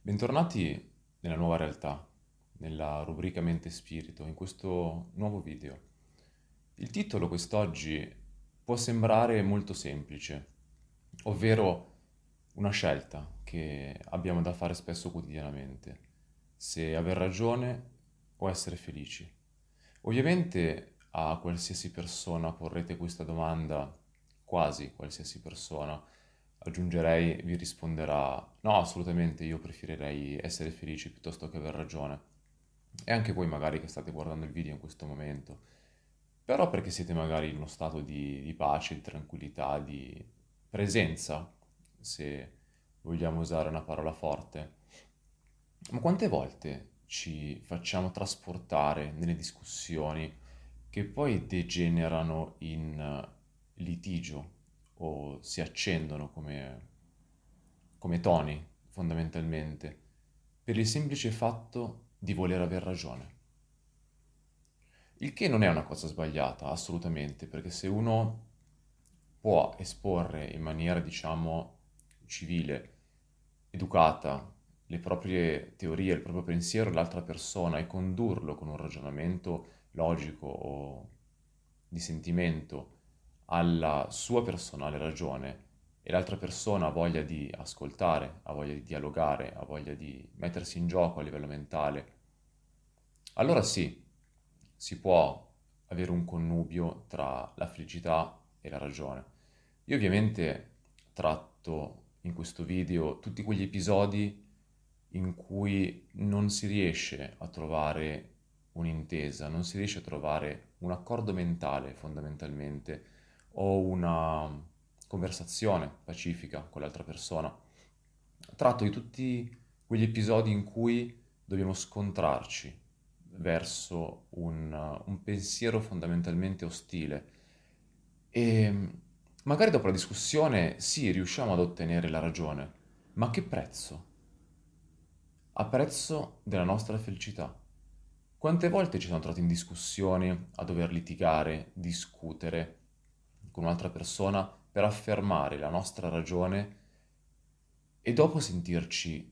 Bentornati nella nuova realtà, nella rubrica Mente e Spirito, in questo nuovo video. Il titolo quest'oggi può sembrare molto semplice, ovvero una scelta che abbiamo da fare spesso quotidianamente, se aver ragione o essere felici. Ovviamente a qualsiasi persona porrete questa domanda, quasi qualsiasi persona, aggiungerei, vi risponderà no, assolutamente io preferirei essere felice piuttosto che aver ragione. E anche voi magari che state guardando il video in questo momento. Però perché siete magari in uno stato di, di pace, di tranquillità, di presenza, se vogliamo usare una parola forte. Ma quante volte ci facciamo trasportare nelle discussioni che poi degenerano in eh, litigio o si accendono come, come toni fondamentalmente per il semplice fatto di voler aver ragione. Il che non è una cosa sbagliata, assolutamente, perché se uno può esporre in maniera, diciamo, civile, educata, le proprie teorie, il proprio pensiero all'altra persona e condurlo con un ragionamento logico o di sentimento alla sua personale ragione e l'altra persona ha voglia di ascoltare, ha voglia di dialogare, ha voglia di mettersi in gioco a livello mentale, allora sì, si può avere un connubio tra la felicità e la ragione. Io ovviamente tratto in questo video tutti quegli episodi in cui non si riesce a trovare un'intesa, non si riesce a trovare un accordo mentale fondamentalmente o una conversazione pacifica con l'altra persona. Tratto di tutti quegli episodi in cui dobbiamo scontrarci verso un, un pensiero fondamentalmente ostile e magari dopo la discussione sì, riusciamo ad ottenere la ragione, ma a che prezzo? A prezzo della nostra felicità. Quante volte ci siamo trovati in discussione a dover litigare, discutere con un'altra persona per affermare la nostra ragione e dopo sentirci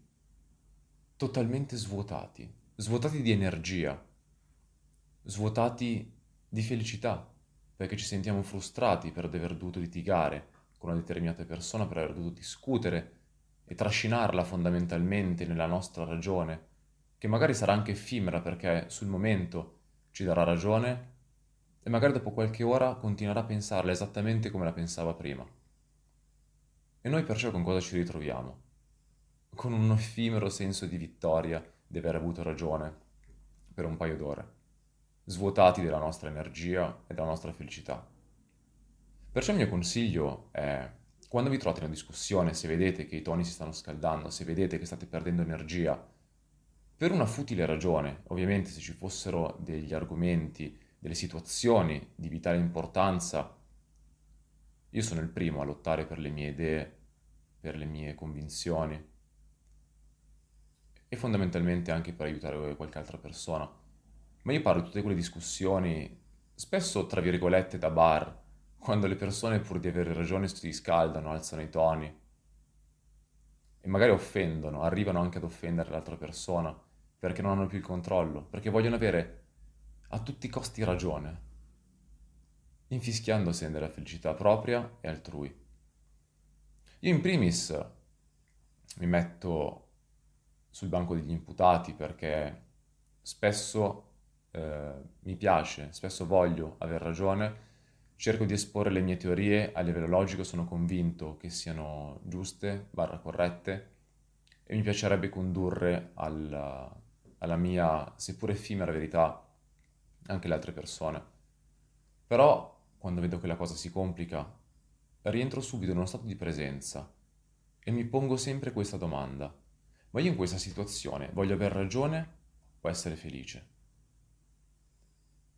totalmente svuotati, svuotati di energia, svuotati di felicità, perché ci sentiamo frustrati per aver dovuto litigare con una determinata persona, per aver dovuto discutere e trascinarla fondamentalmente nella nostra ragione, che magari sarà anche effimera perché sul momento ci darà ragione e magari dopo qualche ora continuerà a pensarla esattamente come la pensava prima. E noi perciò con cosa ci ritroviamo? Con un effimero senso di vittoria di aver avuto ragione per un paio d'ore, svuotati della nostra energia e della nostra felicità. Perciò il mio consiglio è quando vi trovate in una discussione, se vedete che i toni si stanno scaldando, se vedete che state perdendo energia, per una futile ragione, ovviamente se ci fossero degli argomenti, delle situazioni di vitale importanza, io sono il primo a lottare per le mie idee, per le mie convinzioni e fondamentalmente anche per aiutare qualche altra persona. Ma io parlo di tutte quelle discussioni, spesso tra virgolette da bar, quando le persone pur di avere ragione si scaldano, alzano i toni e magari offendono, arrivano anche ad offendere l'altra persona perché non hanno più il controllo, perché vogliono avere a tutti i costi ragione, infischiandosi della felicità propria e altrui. Io in primis mi metto sul banco degli imputati perché spesso eh, mi piace, spesso voglio aver ragione Cerco di esporre le mie teorie a livello logico, sono convinto che siano giuste, barra corrette, e mi piacerebbe condurre alla, alla mia, seppur effimera verità, anche le altre persone. Però, quando vedo che la cosa si complica, rientro subito in uno stato di presenza e mi pongo sempre questa domanda. Ma io in questa situazione voglio aver ragione o essere felice?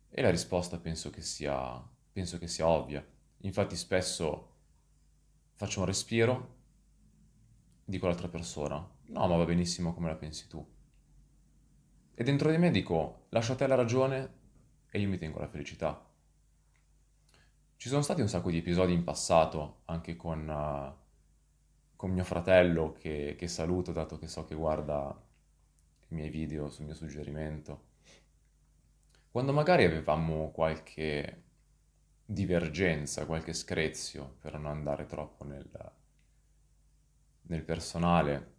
E la risposta penso che sia penso che sia ovvia. Infatti spesso faccio un respiro, dico all'altra persona, no, ma va benissimo come la pensi tu. E dentro di me dico, lascia te la ragione e io mi tengo la felicità. Ci sono stati un sacco di episodi in passato, anche con, uh, con mio fratello, che, che saluto, dato che so che guarda i miei video sul mio suggerimento, quando magari avevamo qualche divergenza, qualche screzio, per non andare troppo nel, nel personale,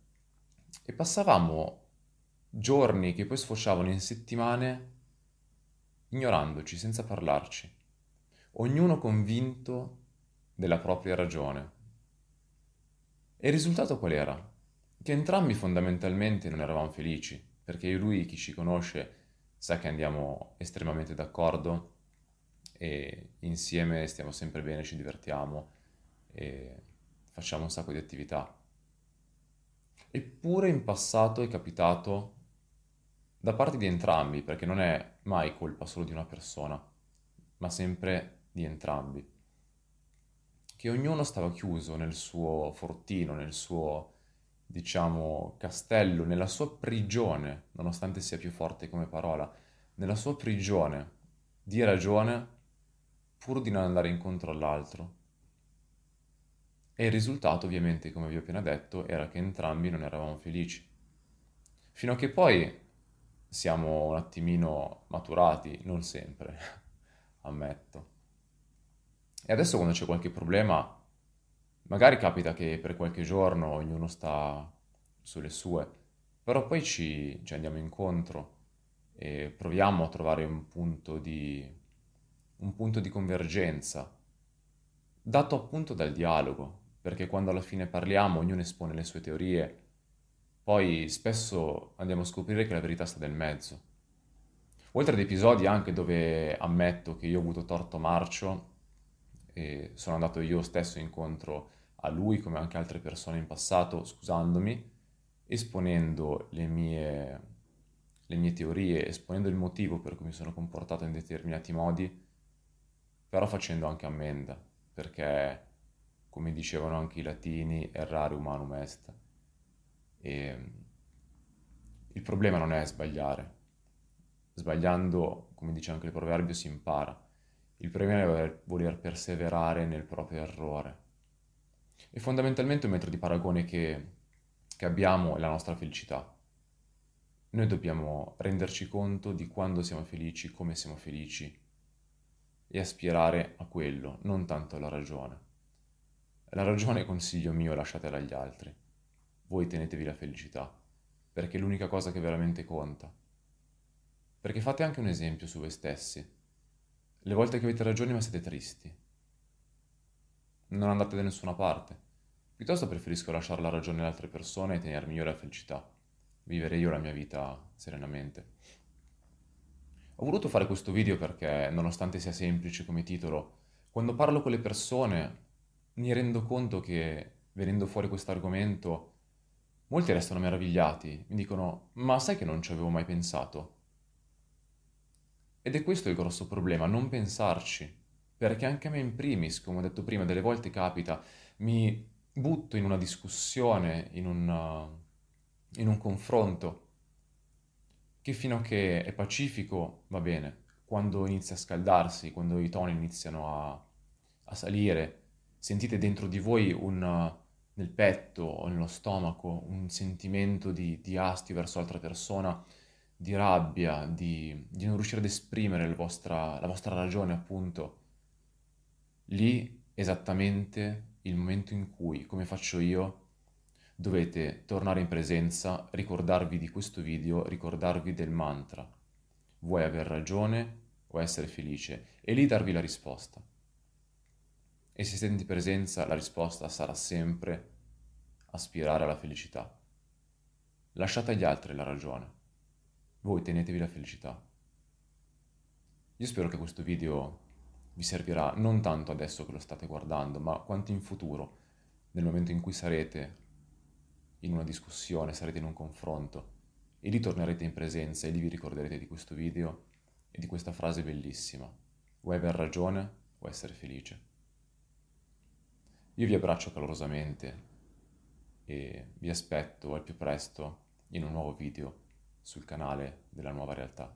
e passavamo giorni che poi sfociavano in settimane ignorandoci, senza parlarci, ognuno convinto della propria ragione. E il risultato qual era? Che entrambi fondamentalmente non eravamo felici, perché io e lui, chi ci conosce, sa che andiamo estremamente d'accordo e insieme stiamo sempre bene, ci divertiamo e facciamo un sacco di attività. Eppure in passato è capitato da parte di entrambi, perché non è mai colpa solo di una persona, ma sempre di entrambi, che ognuno stava chiuso nel suo fortino, nel suo, diciamo, castello, nella sua prigione, nonostante sia più forte come parola, nella sua prigione di ragione pur di non andare incontro all'altro. E il risultato, ovviamente, come vi ho appena detto, era che entrambi non eravamo felici. Fino a che poi siamo un attimino maturati, non sempre, ammetto. E adesso quando c'è qualche problema, magari capita che per qualche giorno ognuno sta sulle sue, però poi ci, ci andiamo incontro e proviamo a trovare un punto di un punto di convergenza, dato appunto dal dialogo, perché quando alla fine parliamo ognuno espone le sue teorie, poi spesso andiamo a scoprire che la verità sta nel mezzo. Oltre ad episodi anche dove ammetto che io ho avuto torto marcio e sono andato io stesso incontro a lui come anche altre persone in passato scusandomi, esponendo le mie, le mie teorie, esponendo il motivo per cui mi sono comportato in determinati modi, però facendo anche ammenda, perché, come dicevano anche i latini, errare umanum est. E il problema non è sbagliare. Sbagliando, come dice anche il proverbio, si impara. Il problema è voler, perseverare nel proprio errore. E fondamentalmente un metro di paragone che, che abbiamo è la nostra felicità. Noi dobbiamo renderci conto di quando siamo felici, come siamo felici e aspirare a quello, non tanto alla ragione. La ragione, consiglio mio, lasciatela agli altri. Voi tenetevi la felicità, perché è l'unica cosa che veramente conta. Perché fate anche un esempio su voi stessi. Le volte che avete ragione ma siete tristi. Non andate da nessuna parte. Piuttosto preferisco lasciare la ragione alle altre persone e tenermi io la felicità. Vivere io la mia vita serenamente. Ho voluto fare questo video perché, nonostante sia semplice come titolo, quando parlo con le persone mi rendo conto che, venendo fuori questo argomento, molti restano meravigliati, mi dicono, ma sai che non ci avevo mai pensato? Ed è questo il grosso problema, non pensarci, perché anche a me in primis, come ho detto prima, delle volte capita, mi butto in una discussione, in un, in un confronto, che fino a che è pacifico va bene, quando inizia a scaldarsi, quando i toni iniziano a, a salire, sentite dentro di voi un, nel petto o nello stomaco un sentimento di, di astio verso l'altra persona, di rabbia, di, di non riuscire ad esprimere vostra, la vostra ragione appunto, lì esattamente il momento in cui, come faccio io, Dovete tornare in presenza, ricordarvi di questo video, ricordarvi del mantra. Vuoi aver ragione o essere felice? E lì darvi la risposta. E se in presenza, la risposta sarà sempre aspirare alla felicità. Lasciate agli altri la ragione. Voi tenetevi la felicità. Io spero che questo video vi servirà non tanto adesso che lo state guardando, ma quanto in futuro, nel momento in cui sarete in una discussione, sarete in un confronto e lì tornerete in presenza e lì vi ricorderete di questo video e di questa frase bellissima. Vuoi aver ragione o essere felice? Io vi abbraccio calorosamente e vi aspetto al più presto in un nuovo video sul canale della nuova realtà.